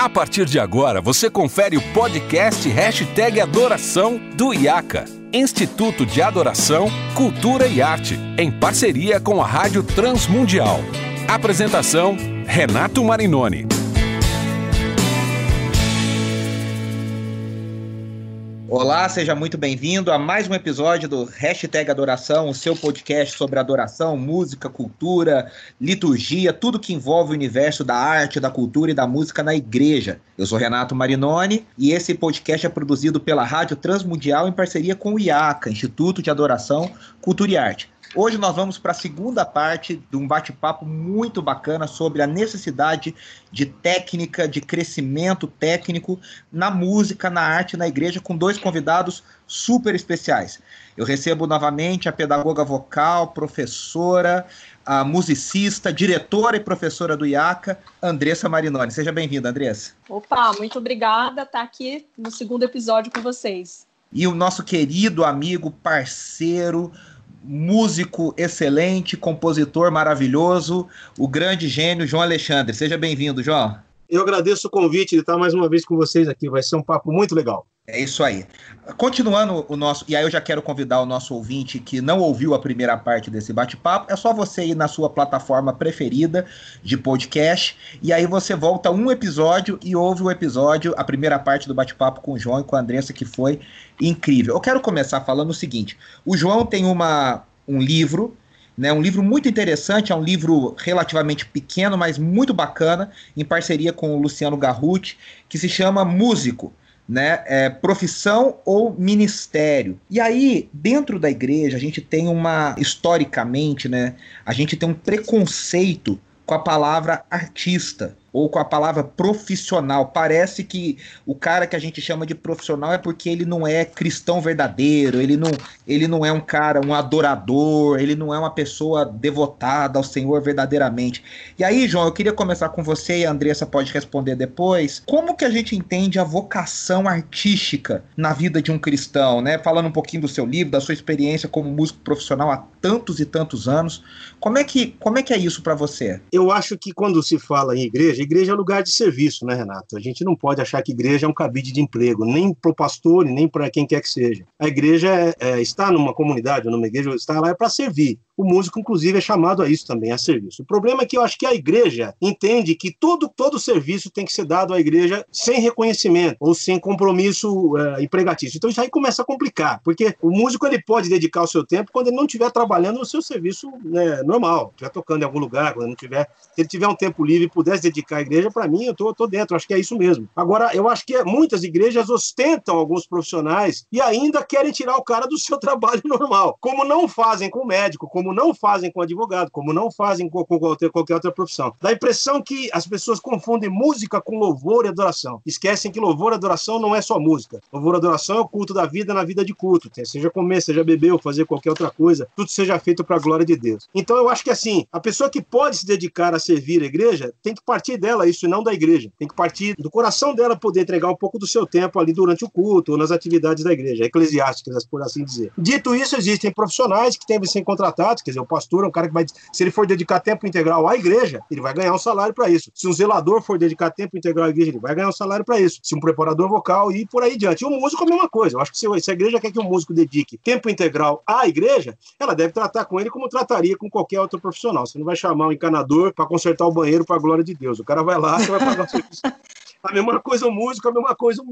A partir de agora, você confere o podcast Hashtag Adoração do IACA, Instituto de Adoração, Cultura e Arte, em parceria com a Rádio Transmundial. Apresentação, Renato Marinoni. Olá, seja muito bem-vindo a mais um episódio do Hashtag Adoração, o seu podcast sobre adoração, música, cultura, liturgia, tudo que envolve o universo da arte, da cultura e da música na igreja. Eu sou Renato Marinoni e esse podcast é produzido pela Rádio Transmundial em parceria com o IACA, Instituto de Adoração, Cultura e Arte. Hoje nós vamos para a segunda parte de um bate-papo muito bacana sobre a necessidade de técnica, de crescimento técnico na música, na arte, na igreja, com dois convidados super especiais. Eu recebo novamente a pedagoga vocal, professora, a musicista, diretora e professora do IACA, Andressa Marinoni. Seja bem-vinda, Andressa. Opa, muito obrigada estar aqui no segundo episódio com vocês. E o nosso querido amigo, parceiro, músico excelente, compositor maravilhoso, o grande gênio João Alexandre. Seja bem-vindo, João. Eu agradeço o convite de estar mais uma vez com vocês aqui. Vai ser um papo muito legal. É isso aí. Continuando o nosso. E aí eu já quero convidar o nosso ouvinte que não ouviu a primeira parte desse bate-papo. É só você ir na sua plataforma preferida de podcast. E aí você volta um episódio e ouve o episódio, a primeira parte do bate-papo com o João e com a Andressa, que foi incrível. Eu quero começar falando o seguinte: o João tem uma, um livro né, um livro muito interessante, é um livro relativamente pequeno, mas muito bacana, em parceria com o Luciano Garruti, que se chama Músico, né, é, profissão ou ministério. E aí, dentro da igreja, a gente tem uma, historicamente, né, a gente tem um preconceito com a palavra artista ou com a palavra profissional. Parece que o cara que a gente chama de profissional é porque ele não é cristão verdadeiro, ele não, ele não é um cara, um adorador, ele não é uma pessoa devotada ao Senhor verdadeiramente. E aí, João, eu queria começar com você e a Andressa pode responder depois. Como que a gente entende a vocação artística na vida de um cristão, né? Falando um pouquinho do seu livro, da sua experiência como músico profissional há tantos e tantos anos. Como é que, como é, que é isso para você? Eu acho que quando se fala em igreja, igreja. É lugar de serviço, né, Renato? A gente não pode achar que igreja é um cabide de emprego, nem para o pastor nem para quem quer que seja. A igreja é, é, está numa comunidade, numa igreja, está lá é para servir o músico, inclusive, é chamado a isso também, a serviço. O problema é que eu acho que a igreja entende que todo, todo serviço tem que ser dado à igreja sem reconhecimento ou sem compromisso é, empregatício. Então isso aí começa a complicar, porque o músico ele pode dedicar o seu tempo quando ele não estiver trabalhando no seu serviço né, normal, estiver tocando em algum lugar, quando não tiver, se ele tiver um tempo livre e pudesse dedicar à igreja, para mim, eu tô, tô dentro, acho que é isso mesmo. Agora, eu acho que muitas igrejas ostentam alguns profissionais e ainda querem tirar o cara do seu trabalho normal, como não fazem com o médico, como como não fazem com advogado, como não fazem com, com qualquer, qualquer outra profissão. Dá a impressão que as pessoas confundem música com louvor e adoração. Esquecem que louvor e adoração não é só música. Louvor e adoração é o culto da vida na vida de culto. Seja comer, seja beber ou fazer qualquer outra coisa, tudo seja feito para a glória de Deus. Então eu acho que assim, a pessoa que pode se dedicar a servir a igreja tem que partir dela isso e não da igreja. Tem que partir do coração dela poder entregar um pouco do seu tempo ali durante o culto ou nas atividades da igreja, eclesiásticas, por assim dizer. Dito isso, existem profissionais que devem ser contratados quer dizer, o pastor é um cara que vai, se ele for dedicar tempo integral à igreja, ele vai ganhar um salário para isso. Se um zelador for dedicar tempo integral à igreja, ele vai ganhar um salário para isso. Se um preparador vocal e por aí diante. E o músico é a mesma coisa. Eu acho que se, a igreja quer que o músico dedique tempo integral à igreja, ela deve tratar com ele como trataria com qualquer outro profissional. Você não vai chamar um encanador para consertar o banheiro para a glória de Deus. O cara vai lá, você vai pagar o serviço. A mesma coisa o músico, a mesma coisa.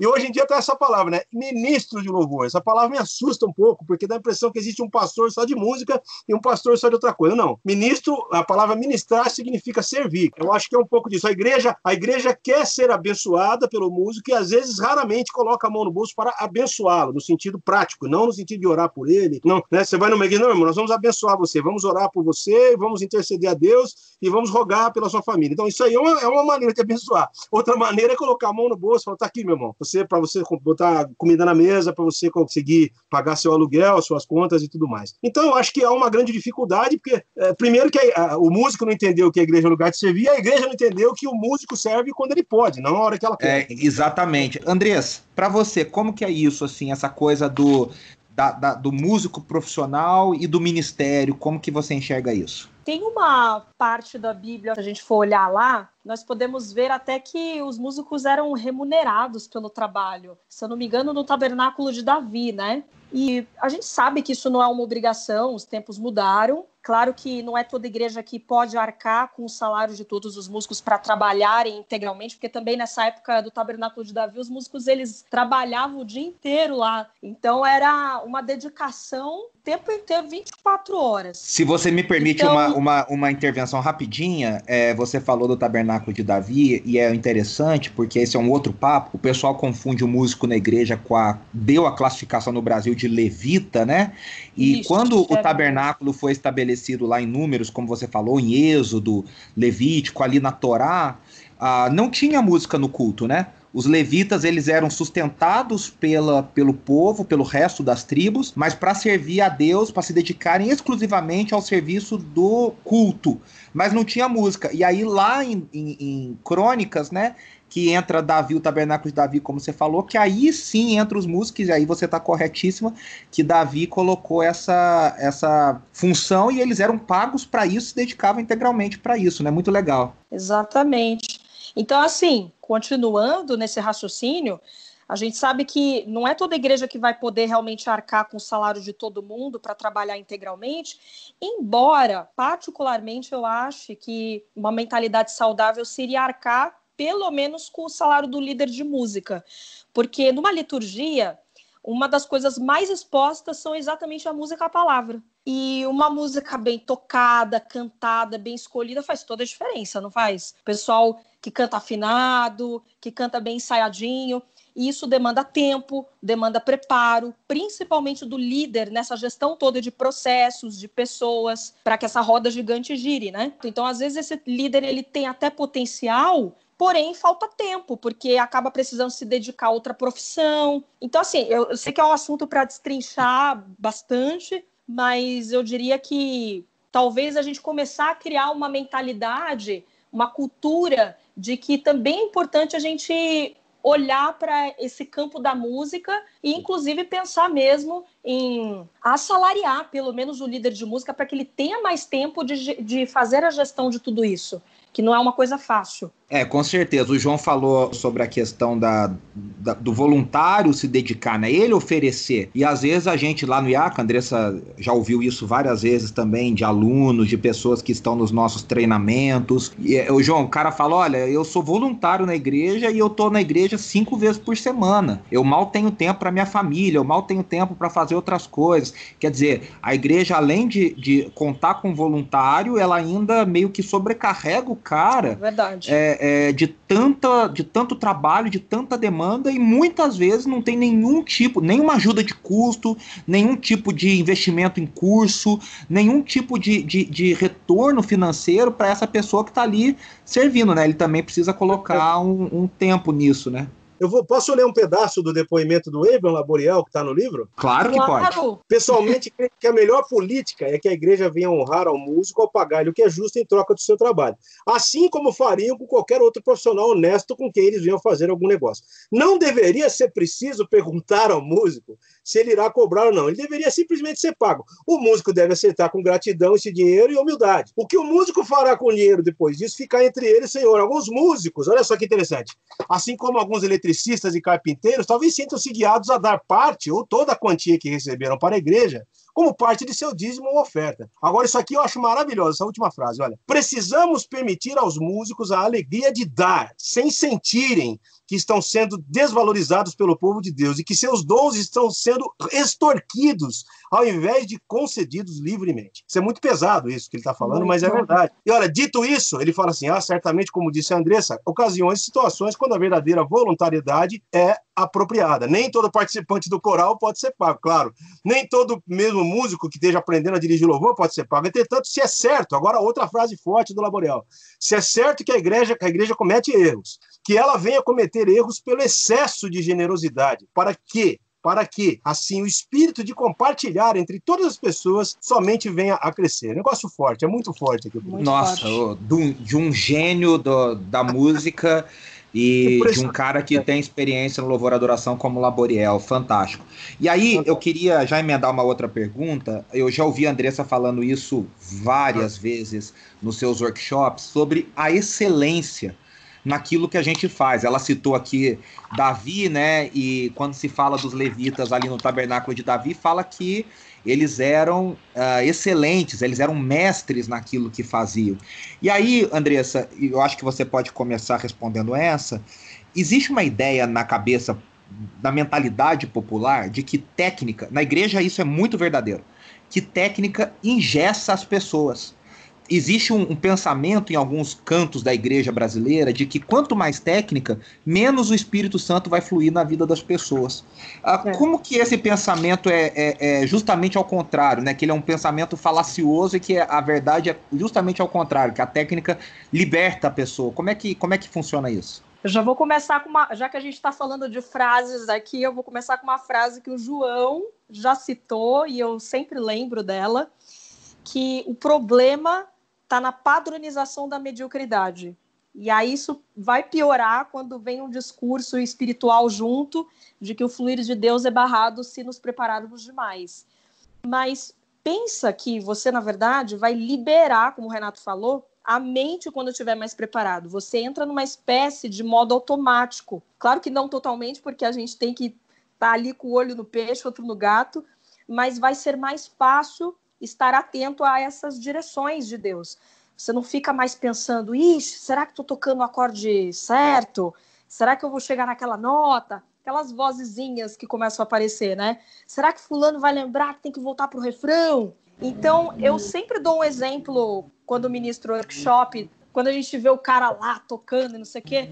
E hoje em dia tem essa palavra, né? Ministro de louvor. Essa palavra me assusta um pouco, porque dá a impressão que existe um pastor só de música e um pastor só de outra coisa. Não. Ministro, a palavra ministrar significa servir. Eu acho que é um pouco disso. A igreja, a igreja quer ser abençoada pelo músico e às vezes raramente coloca a mão no bolso para abençoá-lo, no sentido prático, não no sentido de orar por ele. Não, né? Você vai numa igreja, não, irmão, nós vamos abençoar você, vamos orar por você, vamos interceder a Deus e vamos rogar pela sua família. Então, isso aí é uma, é uma maneira de abençoar. Outra maneira é colocar a mão no bolso falar: tá aqui, meu irmão, você, para você botar comida na mesa, para você conseguir pagar seu aluguel, suas contas e tudo mais. Então, eu acho que há uma grande dificuldade, porque, é, primeiro, que a, a, o músico não entendeu que a igreja é lugar de servir, a igreja não entendeu que o músico serve quando ele pode, não na hora que ela quer. É, exatamente. Andrés, para você, como que é isso, assim, essa coisa do, da, da, do músico profissional e do ministério, como que você enxerga isso? Tem uma parte da Bíblia, se a gente for olhar lá, nós podemos ver até que os músicos eram remunerados pelo trabalho. Se eu não me engano, no tabernáculo de Davi, né? E a gente sabe que isso não é uma obrigação, os tempos mudaram, Claro que não é toda igreja que pode arcar com o salário de todos os músicos para trabalharem integralmente, porque também nessa época do Tabernáculo de Davi, os músicos eles trabalhavam o dia inteiro lá. Então era uma dedicação tempo inteiro, 24 horas. Se você me permite então... uma, uma, uma intervenção rapidinha, é, você falou do Tabernáculo de Davi, e é interessante, porque esse é um outro papo. O pessoal confunde o músico na igreja com a. deu a classificação no Brasil de levita, né? E Isso, quando o tabernáculo foi estabelecido lá em números, como você falou, em Êxodo, Levítico, ali na Torá, ah, não tinha música no culto, né? Os levitas eles eram sustentados pela, pelo povo, pelo resto das tribos, mas para servir a Deus, para se dedicarem exclusivamente ao serviço do culto. Mas não tinha música. E aí lá em, em, em Crônicas, né? que entra Davi, o tabernáculo de Davi, como você falou, que aí sim entra os músicos, e aí você está corretíssima, que Davi colocou essa, essa função e eles eram pagos para isso, se dedicavam integralmente para isso, né? Muito legal. Exatamente. Então, assim, continuando nesse raciocínio, a gente sabe que não é toda igreja que vai poder realmente arcar com o salário de todo mundo para trabalhar integralmente, embora, particularmente, eu ache que uma mentalidade saudável seria arcar pelo menos com o salário do líder de música. Porque numa liturgia, uma das coisas mais expostas são exatamente a música a palavra. E uma música bem tocada, cantada, bem escolhida faz toda a diferença, não faz? Pessoal que canta afinado, que canta bem ensaiadinho. E isso demanda tempo, demanda preparo, principalmente do líder nessa gestão toda de processos, de pessoas, para que essa roda gigante gire, né? Então, às vezes esse líder ele tem até potencial, porém falta tempo, porque acaba precisando se dedicar a outra profissão. Então, assim, eu, eu sei que é um assunto para destrinchar bastante, mas eu diria que talvez a gente começar a criar uma mentalidade, uma cultura de que também é importante a gente olhar para esse campo da música e, inclusive, pensar mesmo em assalariar, pelo menos, o líder de música para que ele tenha mais tempo de, de fazer a gestão de tudo isso que não é uma coisa fácil. É, com certeza. O João falou sobre a questão da, da, do voluntário se dedicar, né? Ele oferecer. E às vezes a gente lá no IACA, a Andressa já ouviu isso várias vezes também, de alunos, de pessoas que estão nos nossos treinamentos. E o João, o cara fala: olha, eu sou voluntário na igreja e eu tô na igreja cinco vezes por semana. Eu mal tenho tempo para minha família, eu mal tenho tempo para fazer outras coisas. Quer dizer, a igreja, além de, de contar com voluntário, ela ainda meio que sobrecarrega o cara Verdade. É, é, de, tanta, de tanto trabalho, de tanta demanda, e muitas vezes não tem nenhum tipo, nenhuma ajuda de custo, nenhum tipo de investimento em curso, nenhum tipo de, de, de retorno financeiro para essa pessoa que está ali servindo, né? Ele também precisa colocar um, um tempo nisso, né? Eu vou, posso ler um pedaço do depoimento do Abraham Laboriel, que está no livro? Claro que claro. pode. Pessoalmente, creio que a melhor política é que a igreja venha honrar ao músico ao pagar-lhe o que é justo em troca do seu trabalho. Assim como fariam com qualquer outro profissional honesto com quem eles venham fazer algum negócio. Não deveria ser preciso perguntar ao músico se ele irá cobrar ou não. Ele deveria simplesmente ser pago. O músico deve aceitar com gratidão esse dinheiro e humildade. O que o músico fará com o dinheiro depois disso ficar entre ele e o Senhor. Alguns músicos, olha só que interessante, assim como alguns eletricistas, eletricistas e carpinteiros talvez sintam-se guiados a dar parte ou toda a quantia que receberam para a igreja como parte de seu dízimo ou oferta. Agora, isso aqui eu acho maravilhoso, essa última frase. Olha, precisamos permitir aos músicos a alegria de dar, sem sentirem que estão sendo desvalorizados pelo povo de Deus e que seus dons estão sendo extorquidos ao invés de concedidos livremente. Isso é muito pesado, isso que ele está falando, muito mas é verdade. E olha, dito isso, ele fala assim: ah, certamente, como disse a Andressa, ocasiões e situações quando a verdadeira voluntariedade é apropriada. Nem todo participante do coral pode ser pago, claro. Nem todo mesmo músico que esteja aprendendo a dirigir louvor pode ser pago. Entretanto, se é certo, agora outra frase forte do Laboriel, se é certo que a igreja, que a igreja comete erros, que ela venha cometer erros pelo excesso de generosidade, para que para que, assim, o espírito de compartilhar entre todas as pessoas somente venha a crescer. Negócio forte, é muito forte aqui. Muito Nossa, forte. de um gênio do, da música E de um cara que tem experiência no louvor e adoração como Laboriel, fantástico. E aí eu queria já emendar uma outra pergunta. Eu já ouvi a Andressa falando isso várias vezes nos seus workshops sobre a excelência naquilo que a gente faz. Ela citou aqui Davi, né? E quando se fala dos levitas ali no tabernáculo de Davi, fala que eles eram uh, excelentes, eles eram mestres naquilo que faziam. E aí, Andressa, eu acho que você pode começar respondendo essa. Existe uma ideia na cabeça, na mentalidade popular, de que técnica, na igreja isso é muito verdadeiro, que técnica ingessa as pessoas existe um, um, pensamento em alguns cantos da igreja brasileira de que quanto mais técnica, menos o Espírito Santo vai fluir na vida das pessoas. Ah, é. Como que esse pensamento é, é, é, justamente ao contrário, né? Que ele é um pensamento falacioso e que a verdade é justamente ao contrário, que a técnica liberta a pessoa. Como é que, como é que funciona isso? Eu já vou começar com uma. Já que a gente está falando de frases aqui, eu vou começar com uma frase que o João já citou e eu sempre lembro dela, que o problema está na padronização da mediocridade. E aí isso vai piorar quando vem um discurso espiritual junto de que o fluir de Deus é barrado se nos prepararmos demais. Mas pensa que você, na verdade, vai liberar, como o Renato falou, a mente quando estiver mais preparado. Você entra numa espécie de modo automático. Claro que não totalmente, porque a gente tem que estar tá ali com o olho no peixe, outro no gato, mas vai ser mais fácil estar atento a essas direções de Deus. Você não fica mais pensando, ixi, será que estou tocando o acorde certo? Será que eu vou chegar naquela nota? Aquelas vozezinhas que começam a aparecer, né? Será que fulano vai lembrar que tem que voltar para o refrão? Então, eu sempre dou um exemplo quando ministro workshop quando a gente vê o cara lá tocando e não sei o quê,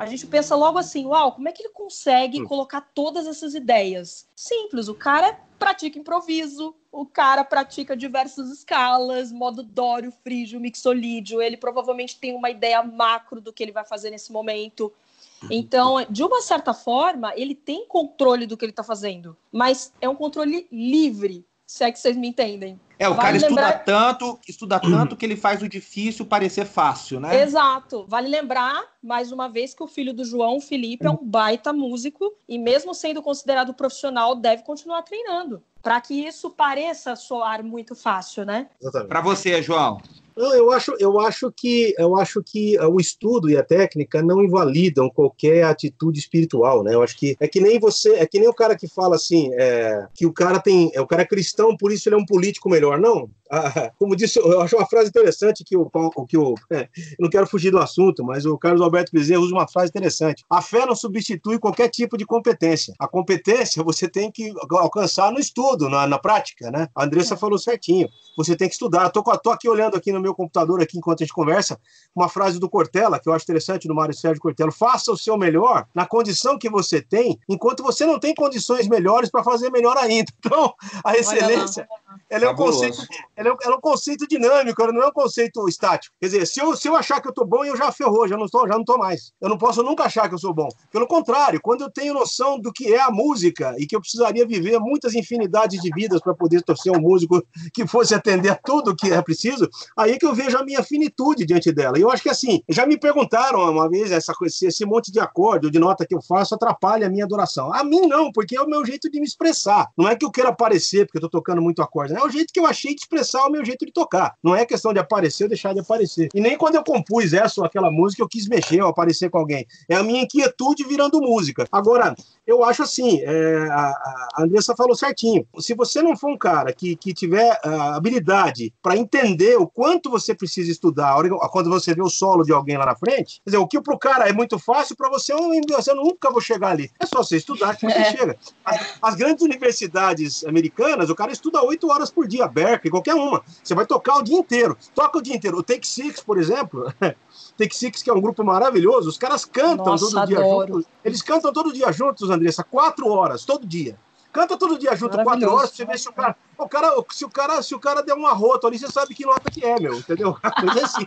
a gente pensa logo assim: uau, como é que ele consegue hum. colocar todas essas ideias? Simples, o cara pratica improviso, o cara pratica diversas escalas, modo dório, frígio, mixolídio, ele provavelmente tem uma ideia macro do que ele vai fazer nesse momento. Uhum. Então, de uma certa forma, ele tem controle do que ele está fazendo, mas é um controle livre, se é que vocês me entendem. É, o vale cara estuda lembrar... tanto, estuda tanto que ele faz o difícil parecer fácil, né? Exato. Vale lembrar, mais uma vez, que o filho do João, o Felipe, é um baita músico e mesmo sendo considerado profissional, deve continuar treinando, para que isso pareça soar muito fácil, né? Para você, João. Não, eu acho, eu acho que eu acho que eh, o estudo e a técnica não invalidam qualquer atitude espiritual, né? Eu acho que é que nem você, é que nem o cara que fala assim, é, que o cara tem, é o cara é cristão, por isso ele é um político melhor. Não, ah, como disse, eu acho uma frase interessante que o que o é, eu não quero fugir do assunto, mas o Carlos Alberto Bezerra usa uma frase interessante. A fé não substitui qualquer tipo de competência. A competência você tem que alcançar no estudo, na, na prática, né? A Andressa falou certinho. Você tem que estudar. Eu tô, tô aqui olhando aqui no meu computador aqui enquanto a gente conversa, uma frase do Cortella que eu acho interessante do Mário Sérgio Cortella. Faça o seu melhor na condição que você tem, enquanto você não tem condições melhores para fazer melhor ainda. Então, a excelência, ela é um conceito ela é, um, é um conceito dinâmico, ela não é um conceito estático. Quer dizer, se eu, se eu achar que eu tô bom, eu já ferrou, já não estou, já não tô mais. Eu não posso nunca achar que eu sou bom. Pelo contrário, quando eu tenho noção do que é a música e que eu precisaria viver muitas infinidades de vidas para poder ser um músico que fosse atender a tudo que é preciso, aí é que eu vejo a minha finitude diante dela. E eu acho que assim, já me perguntaram uma vez essa esse, monte de acorde ou de nota que eu faço atrapalha a minha adoração. A mim não, porque é o meu jeito de me expressar. Não é que eu quero aparecer porque eu tô tocando muito acorde, é o jeito que eu achei de expressar expressar o meu jeito de tocar. Não é questão de aparecer ou deixar de aparecer. E nem quando eu compus essa ou aquela música eu quis mexer ou aparecer com alguém. É a minha inquietude virando música. Agora, eu acho assim, é, a, a Andressa falou certinho. Se você não for um cara que, que tiver a habilidade para entender o quanto você precisa estudar quando você vê o solo de alguém lá na frente, quer dizer, o que para o cara é muito fácil, para você, você nunca vou chegar ali. É só você estudar que você é. chega. As, as, grandes universidades americanas, o cara estuda oito horas por dia, Berkeley, qualquer uma. Você vai tocar o dia inteiro. Toca o dia inteiro. O Take Six, por exemplo, Take Six, que é um grupo maravilhoso, os caras cantam Nossa, todo dia juntos. Eles cantam todo dia juntos, Andressa, quatro horas, todo dia. Canta todo dia junto, quatro horas, pra você ver se o cara. O cara, se o cara, se o cara der um arroto ali, você sabe que nota que é, meu, entendeu? Coisa assim.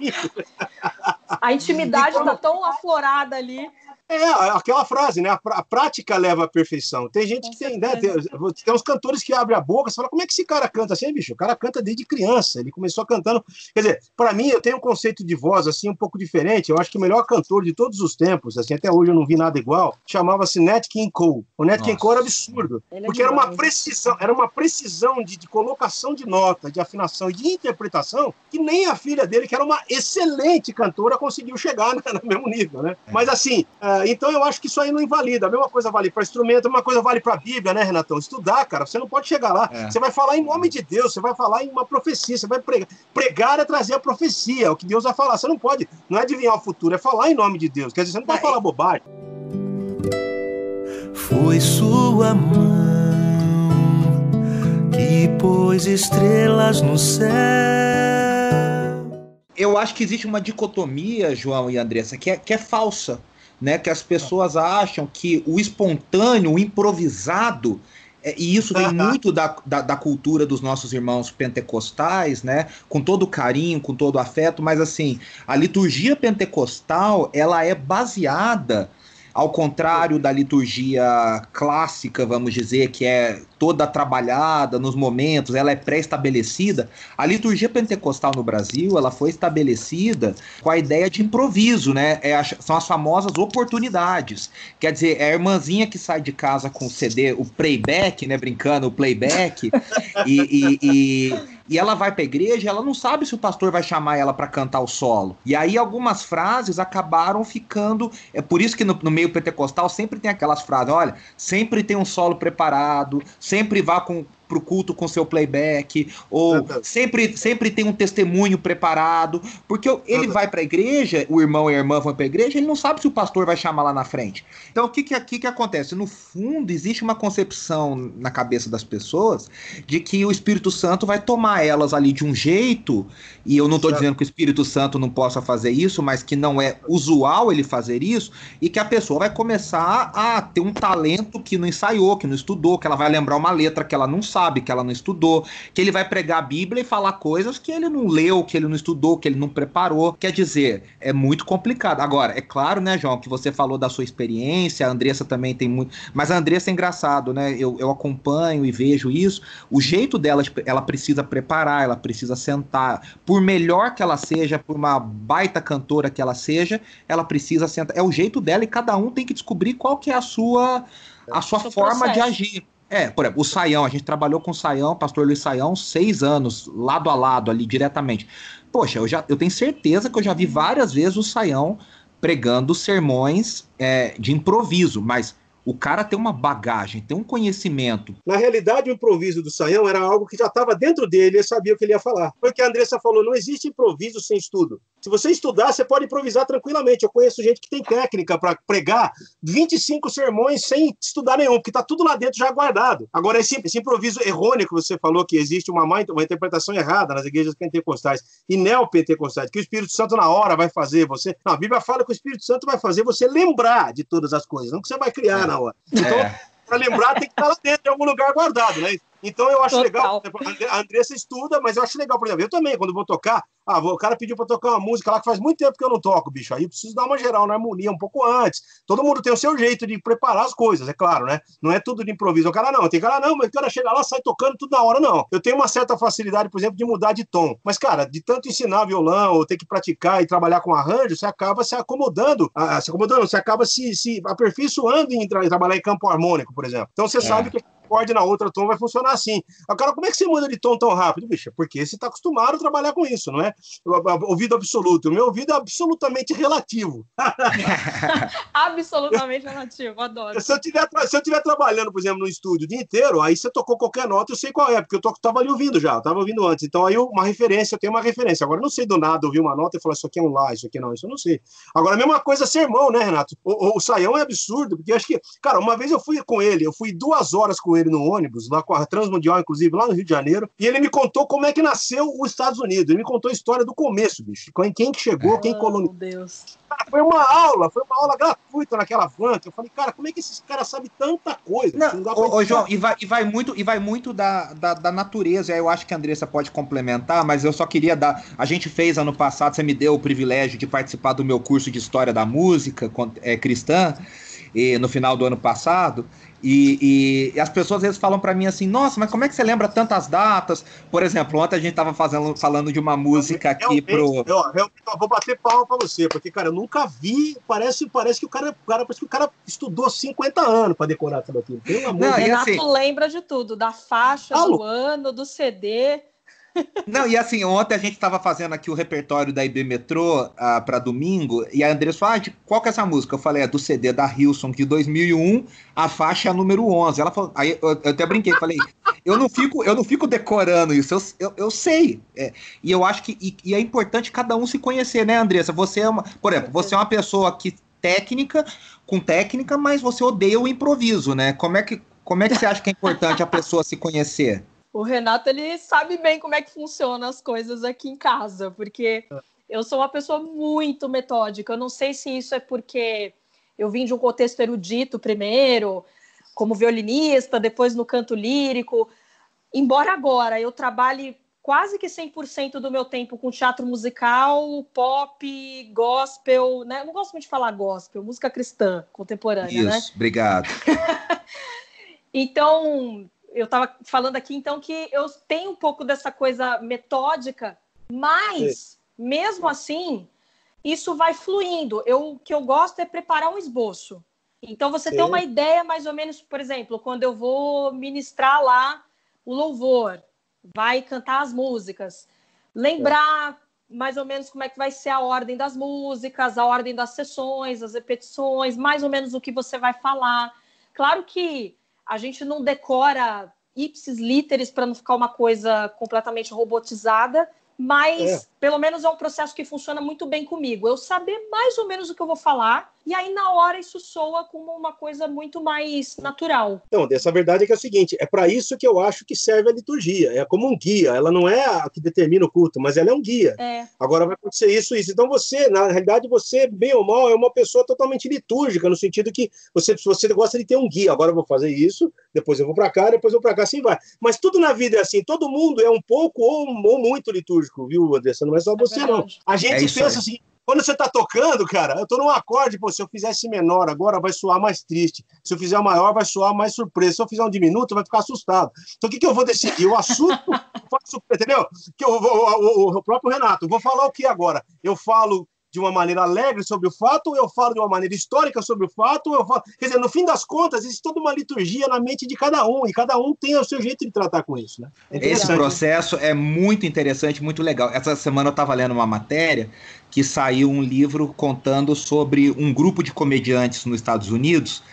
A intimidade então, tá tão aflorada ali. É, aquela frase, né? A, a, prática leva à perfeição. Tem gente que tem, né? Tem, tem, uns cantores que abrem a boca e falam, como é que esse cara canta assim, bicho? O cara canta desde criança. Ele começou cantando. Quer dizer, para mim, eu tenho um conceito de voz assim um pouco diferente. Eu acho que o melhor cantor de todos os tempos, assim, até hoje eu não vi nada igual, chamava-se Nat King Cole. O Nat King Cole era absurdo. É porque era uma precisão, era uma precisão de, de colocação de nota, de afinação e de interpretação que nem a filha dele, que era uma excelente cantora, conseguiu chegar no mesmo nível, né? É. Mas assim. Uh, então eu acho que isso aí não invalida. A mesma coisa vale para instrumento, a mesma coisa vale para a Bíblia, né, Renatão? Estudar, cara. Você não pode chegar lá. É. Você vai falar em nome de Deus, você vai falar em uma profecia, você vai pregar. Pregar é trazer a profecia, é o que Deus vai falar. Você não pode, não é adivinhar o futuro, é falar em nome de Deus. Quer dizer, você não pode é. falar bobagem. Foi sua mão que pôs estrelas no céu. Eu acho que existe uma dicotomia, João e Andressa, que é, que é falsa né? Que as pessoas acham que o espontâneo, o improvisado, é, e isso vem muito da, da, da, cultura dos nossos irmãos pentecostais, né? Com todo carinho, com todo afeto, mas assim, a liturgia pentecostal, ela é baseada ao contrário da liturgia clássica, vamos dizer, que é toda trabalhada nos momentos, ela é pré-estabelecida. A liturgia pentecostal no Brasil, ela foi estabelecida com a ideia de improviso, né? É são as famosas oportunidades. Quer dizer, é a irmãzinha que sai de casa com o CD, o playback, né? Brincando, o playback, e, e, e e ela vai para a igreja, ela não sabe se o pastor vai chamar ela para cantar o solo. E aí algumas frases acabaram ficando, é por isso que no, no, meio pentecostal sempre tem aquelas frases, olha, sempre tem um solo preparado, sempre vá com para o culto com seu playback, ou sempre, sempre tem um testemunho preparado, porque ele vai para a igreja, o irmão e a irmã vão para a igreja, ele não sabe se o pastor vai chamar lá na frente. Então, o que que aqui que acontece? No fundo, existe uma concepção na cabeça das pessoas de que o Espírito Santo vai tomar elas ali de um jeito, e eu não estou dizendo que o Espírito Santo não possa fazer isso, mas que não é usual ele fazer isso, e que a pessoa vai começar a ter um talento que não ensaiou, que não estudou, que ela vai lembrar uma letra que ela não sabe sabe, que ela não estudou, que ele vai pregar a Bíblia e falar coisas que ele não leu, que ele não estudou, que ele não preparou. Quer dizer, é muito complicado. Agora, é claro, né, João, que você falou da sua experiência, a Andressa também tem muito. Mas a Andressa é engraçado, né? Eu, eu acompanho e vejo isso. O jeito dela, ela precisa preparar, ela precisa sentar. Por melhor que ela seja, por uma baita cantora que ela seja, ela precisa sentar. É o jeito dela e cada um tem que descobrir qual que é a sua a sua forma processo. de agir. É, por exemplo, o Saião, a gente trabalhou com o Saião, pastor Luiz Saião, seis anos, lado a lado ali, diretamente. Poxa, eu, já, eu tenho certeza que eu já vi várias vezes o Saião pregando sermões é, de improviso, mas o cara tem uma bagagem, tem um conhecimento. Na realidade, o improviso do Saião era algo que já estava dentro dele, ele sabia o que ele ia falar. Foi o que a Andressa falou: não existe improviso sem estudo. Se você estudar, você pode improvisar tranquilamente. Eu conheço gente que tem técnica para pregar 25 sermões sem estudar nenhum, porque está tudo lá dentro já guardado. Agora, esse, esse improviso errôneo que você falou, que existe uma, má, uma interpretação errada nas igrejas pentecostais e neopentecostais, que o Espírito Santo na hora vai fazer você. Não, a Bíblia fala que o Espírito Santo vai fazer você lembrar de todas as coisas, não que você vai criar na hora. Então, é. para lembrar, tem que estar lá dentro, em algum lugar guardado, né? Então eu acho Total. legal. A Andressa estuda, mas eu acho legal, por exemplo, eu também, quando vou tocar, ah, o cara pediu para tocar uma música lá que faz muito tempo que eu não toco, bicho. Aí eu preciso dar uma geral na harmonia um pouco antes. Todo mundo tem o seu jeito de preparar as coisas, é claro, né? Não é tudo de improviso. O cara não, tem cara não, mas o cara chega lá, sai tocando tudo na hora, não. Eu tenho uma certa facilidade, por exemplo, de mudar de tom. Mas, cara, de tanto ensinar violão, ou ter que praticar e trabalhar com arranjo, você acaba se acomodando, ah, se acomodando, você acaba se, se aperfeiçoando em, tra trabalhar em campo harmônico, por exemplo. Então você é. sabe que acorde na outra tom vai funcionar assim. Agora, como é que você muda de tom tão rápido, bicho? Porque você está acostumado a trabalhar com isso, não é? Ouvido absoluto. O meu ouvido é absolutamente relativo. absolutamente relativo, adoro. Se eu estiver se eu tiver trabalhando, por exemplo, no estúdio o dia inteiro, aí você tocou qualquer nota, eu sei qual é, porque eu estava ali ouvindo já, estava ouvindo antes. Então, aí uma referência, eu tenho uma referência. Agora, eu não sei do nada ouvir uma nota e falar isso aqui é um lá, isso aqui não, isso eu não sei. Agora, a mesma coisa sermão, né, Renato? O, o, o Saião é absurdo, porque eu acho que, cara, uma vez eu fui com ele, eu fui duas horas com ele ele no ônibus, lá com a Transmundial, inclusive, lá no Rio de Janeiro, e ele me contou como é que nasceu os Estados Unidos. Ele me contou a história do começo, bicho. Quem que chegou, quem oh, colonizou. foi uma aula, foi uma aula gratuita naquela van. Eu falei, cara, como é que esses caras sabem tanta coisa? Não, não ô, ô, João, e vai, e vai muito, e vai muito da, da, da natureza. Eu acho que a Andressa pode complementar, mas eu só queria dar. A gente fez ano passado, você me deu o privilégio de participar do meu curso de História da Música é, cristã e, no final do ano passado. E, e, e, as pessoas às vezes falam para mim assim, nossa, mas como é que você lembra tantas datas? Por exemplo, ontem a gente tava fazendo, falando de uma música aqui pro. Eu, eu, eu, vou bater palma pra você, porque, cara, eu nunca vi. Parece, parece que o cara, cara, parece que o cara estudou 50 anos para decorar tudo aquilo. Pelo amor Não, Renato assim, lembra de tudo, da faixa, do ano, do CD. Não, e assim, ontem a gente estava fazendo aqui o repertório da IB Metrô uh, ah, para domingo, e a Andressa falou, ah, de, qual que é essa música? Eu falei, é do CD da Hilson, de 2001, a faixa é a número 11. Ela falou, aí eu, eu até brinquei, falei, eu não fico, eu não fico decorando isso, eu, eu, eu sei. É, e eu acho que e, e, é importante cada um se conhecer, né, Andressa? Você é uma, por exemplo, você é uma pessoa que técnica, com técnica, mas você odeia o improviso, né? Como é que, como é que você acha que é importante a pessoa se conhecer? O Renato, ele sabe bem como é que funcionam as coisas aqui em casa, porque eu sou uma pessoa muito metódica. Eu não sei se isso é porque eu vim de um contexto erudito primeiro, como violinista, depois no canto lírico. Embora agora eu trabalhe quase que 100% do meu tempo com teatro musical, pop, gospel, né? Eu não gosto muito de falar gospel, música cristã contemporânea, Isso, né? Isso, obrigado. então, eu estava falando aqui, então, que eu tenho um pouco dessa coisa metódica, mas, Sim. mesmo assim, isso vai fluindo. Eu, o que eu gosto é preparar um esboço. Então, você Sim. tem uma ideia, mais ou menos, por exemplo, quando eu vou ministrar lá o louvor, vai cantar as músicas, lembrar mais ou menos como é que vai ser a ordem das músicas, a ordem das sessões, as repetições, mais ou menos o que você vai falar. Claro que a gente não decora ipsis literis para não ficar uma coisa completamente robotizada, mas é. Pelo menos é um processo que funciona muito bem comigo. Eu saber mais ou menos o que eu vou falar, e aí na hora isso soa como uma coisa muito mais natural. Então, dessa verdade é que é o seguinte: é para isso que eu acho que serve a liturgia. É como um guia. Ela não é a que determina o culto, mas ela é um guia. É. Agora vai acontecer isso, isso. Então você, na realidade, você, bem ou mal, é uma pessoa totalmente litúrgica, no sentido que você, você gosta de ter um guia. Agora eu vou fazer isso, depois eu vou para cá, depois eu vou para cá, assim vai. Mas tudo na vida é assim, todo mundo é um pouco ou, ou muito litúrgico, viu, Andressa? Não é só é você, não. A gente é pensa aí. assim, quando você está tocando, cara, eu estou num acorde, pô, se eu fizesse menor agora vai soar mais triste. Se eu fizer maior, vai soar mais surpresa. Se eu fizer um diminuto, vai ficar assustado. Então o que, que eu vou decidir? O assunto, entendeu? Que eu, o, o, o próprio Renato, vou falar o que agora? Eu falo de uma maneira alegre sobre o fato, ou eu falo de uma maneira histórica sobre o fato, ou eu falo... Quer dizer, no fim das contas, existe toda uma liturgia na mente de cada um, e cada um tem o seu jeito de tratar com isso. Né? É Esse processo é muito interessante, muito legal. Essa semana eu estava lendo uma matéria que saiu um livro contando sobre um grupo de comediantes nos Estados Unidos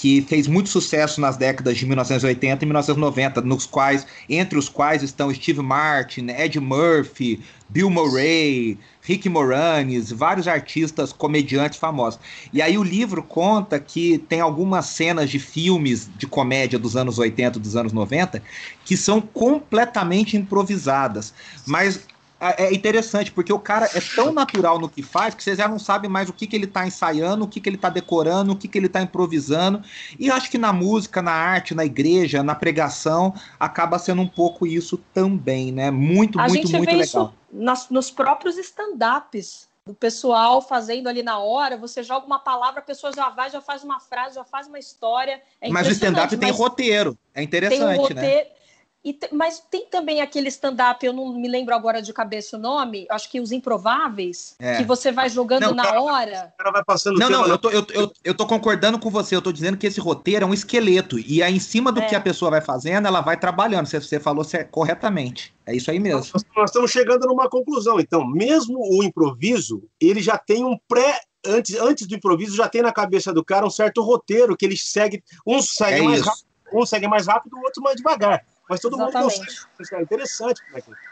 que fez muito sucesso nas décadas de 1980 e 1990, nos quais, entre os quais estão Steve Martin, Ed Murphy, Bill Murray, Rick Moranis, vários artistas comediantes famosos. E aí o livro conta que tem algumas cenas de filmes de comédia dos anos 80, dos anos 90, que são completamente improvisadas, mas é interessante, porque o cara é tão natural no que faz que você já não sabe mais o que, que ele está ensaiando, o que, que ele está decorando, o que, que ele está improvisando. E eu acho que na música, na arte, na igreja, na pregação, acaba sendo um pouco isso também, né? Muito, a muito, muito legal. Isso nas, nos próprios stand-ups do pessoal fazendo ali na hora, você joga uma palavra, a pessoa já vai, já faz uma frase, já faz uma história. É mas o stand-up tem roteiro, é interessante, tem um roteiro, né? E, mas tem também aquele stand-up, eu não me lembro agora de cabeça o nome, acho que os improváveis, é. que você vai jogando não, na cara, hora. cara vai passando não, não, eu tô, eu, eu, eu tô concordando com você, eu tô dizendo que esse roteiro é um esqueleto, e aí em cima do é. que a pessoa vai fazendo, ela vai trabalhando. Você, você falou corretamente. É isso aí mesmo. Nós, nós estamos chegando numa conclusão, então, mesmo o improviso, ele já tem um pré antes, antes do improviso já tem na cabeça do cara um certo roteiro que ele segue, uns seguem é mais rápido, um segue mais rápido, o outro mais devagar. Mas todo Exatamente. mundo consegue. É interessante.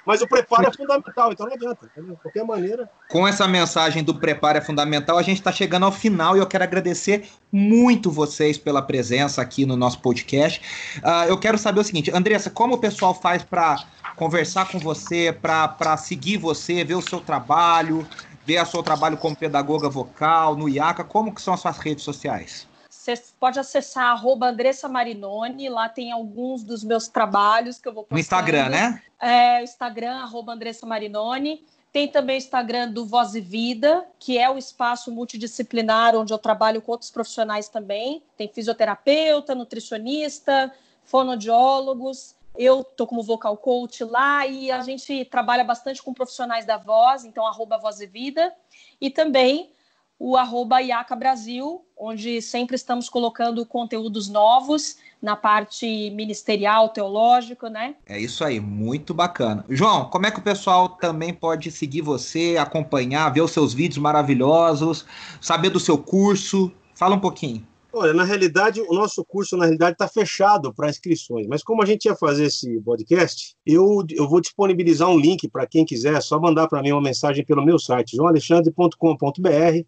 Mas o preparo é fundamental, então não adianta. De qualquer maneira. Com essa mensagem do preparo é fundamental, a gente está chegando ao final e eu quero agradecer muito vocês pela presença aqui no nosso podcast. Uh, eu quero saber o seguinte, Andressa, como o pessoal faz para conversar com você, para seguir você, ver o seu trabalho, ver o seu trabalho como pedagoga vocal no IACA, como que são as suas redes sociais? Você pode acessar arroba Andressa Marinoni, lá tem alguns dos meus trabalhos que eu vou postando. No Instagram, né? É, o Instagram, arroba Andressa Marinoni. Tem também o Instagram do Voz e Vida, que é o espaço multidisciplinar onde eu trabalho com outros profissionais também. Tem fisioterapeuta, nutricionista, fonoaudiólogos. Eu tô como vocal coach lá e a gente trabalha bastante com profissionais da voz, então arroba Voz e Vida. E também o arroba Iaca Brasil, onde sempre estamos colocando conteúdos novos na parte ministerial, teológica, né? É isso aí, muito bacana. João, como é que o pessoal também pode seguir você, acompanhar, ver os seus vídeos maravilhosos, saber do seu curso? Fala um pouquinho. Olha, na realidade, o nosso curso, na realidade, está fechado para inscrições. Mas como a gente ia fazer esse podcast, eu, eu vou disponibilizar um link para quem quiser, é só mandar para mim uma mensagem pelo meu site, joalexandre.com.br.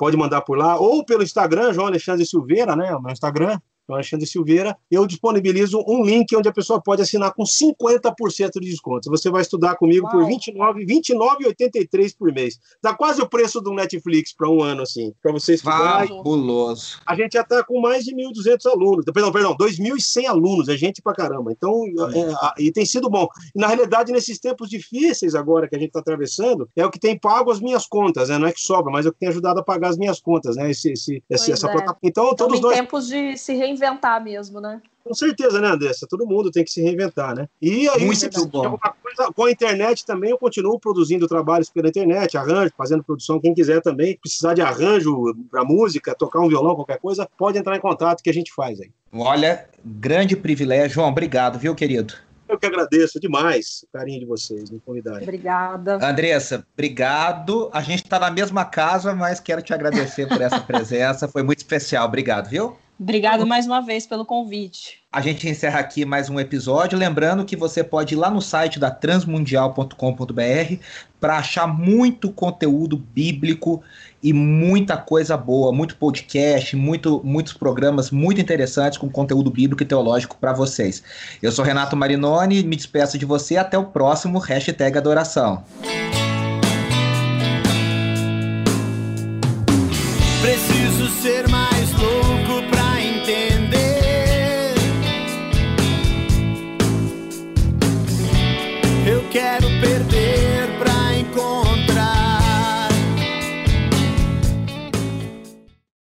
Pode mandar por lá, ou pelo Instagram, João Alexandre Silveira, né? O meu Instagram, João Alexandre Silveira, eu disponibilizo um link onde a pessoa pode assinar com 50% de desconto. Você vai estudar comigo Uau. por R$ 29,83 por mês. Dá quase o preço do Netflix para um ano, assim, para você estudar. Fabuloso. A gente já está com mais de 1.200 alunos, perdão, perdão, 2.100 alunos, é gente para caramba. Então, é, e tem sido bom. E, na realidade, nesses tempos difíceis agora que a gente está atravessando, é o que tem pago as minhas contas, né? Não é que sobra, mas é o que tem ajudado a pagar as minhas contas, né? Esse, esse, esse essa é. plataforma. Então, todos em nós... tempos de se reinventar reinventar mesmo, né? Com certeza, né, Andressa? Todo mundo tem que se reinventar, né? E aí, Muito bom. Coisa, com a internet também, eu continuo produzindo trabalhos pela internet, arranjo, fazendo produção. Quem quiser também precisar de arranjo para música, tocar um violão, qualquer coisa, pode entrar em contato que a gente faz aí. Olha, grande privilégio. João, obrigado, viu, querido? Eu que agradeço demais o carinho de vocês, me convidarem. Obrigada. Andressa, obrigado. A gente está na mesma casa, mas quero te agradecer por essa presença. Foi muito especial. Obrigado, viu? Obrigado mais uma vez pelo convite. A gente encerra aqui mais um episódio. Lembrando que você pode ir lá no site da transmundial.com.br para achar muito conteúdo bíblico e muita coisa boa, muito podcast, muito, muitos programas muito interessantes com conteúdo bíblico e teológico para vocês. Eu sou Renato Marinoni, me despeço de você até o próximo hashtag Adoração.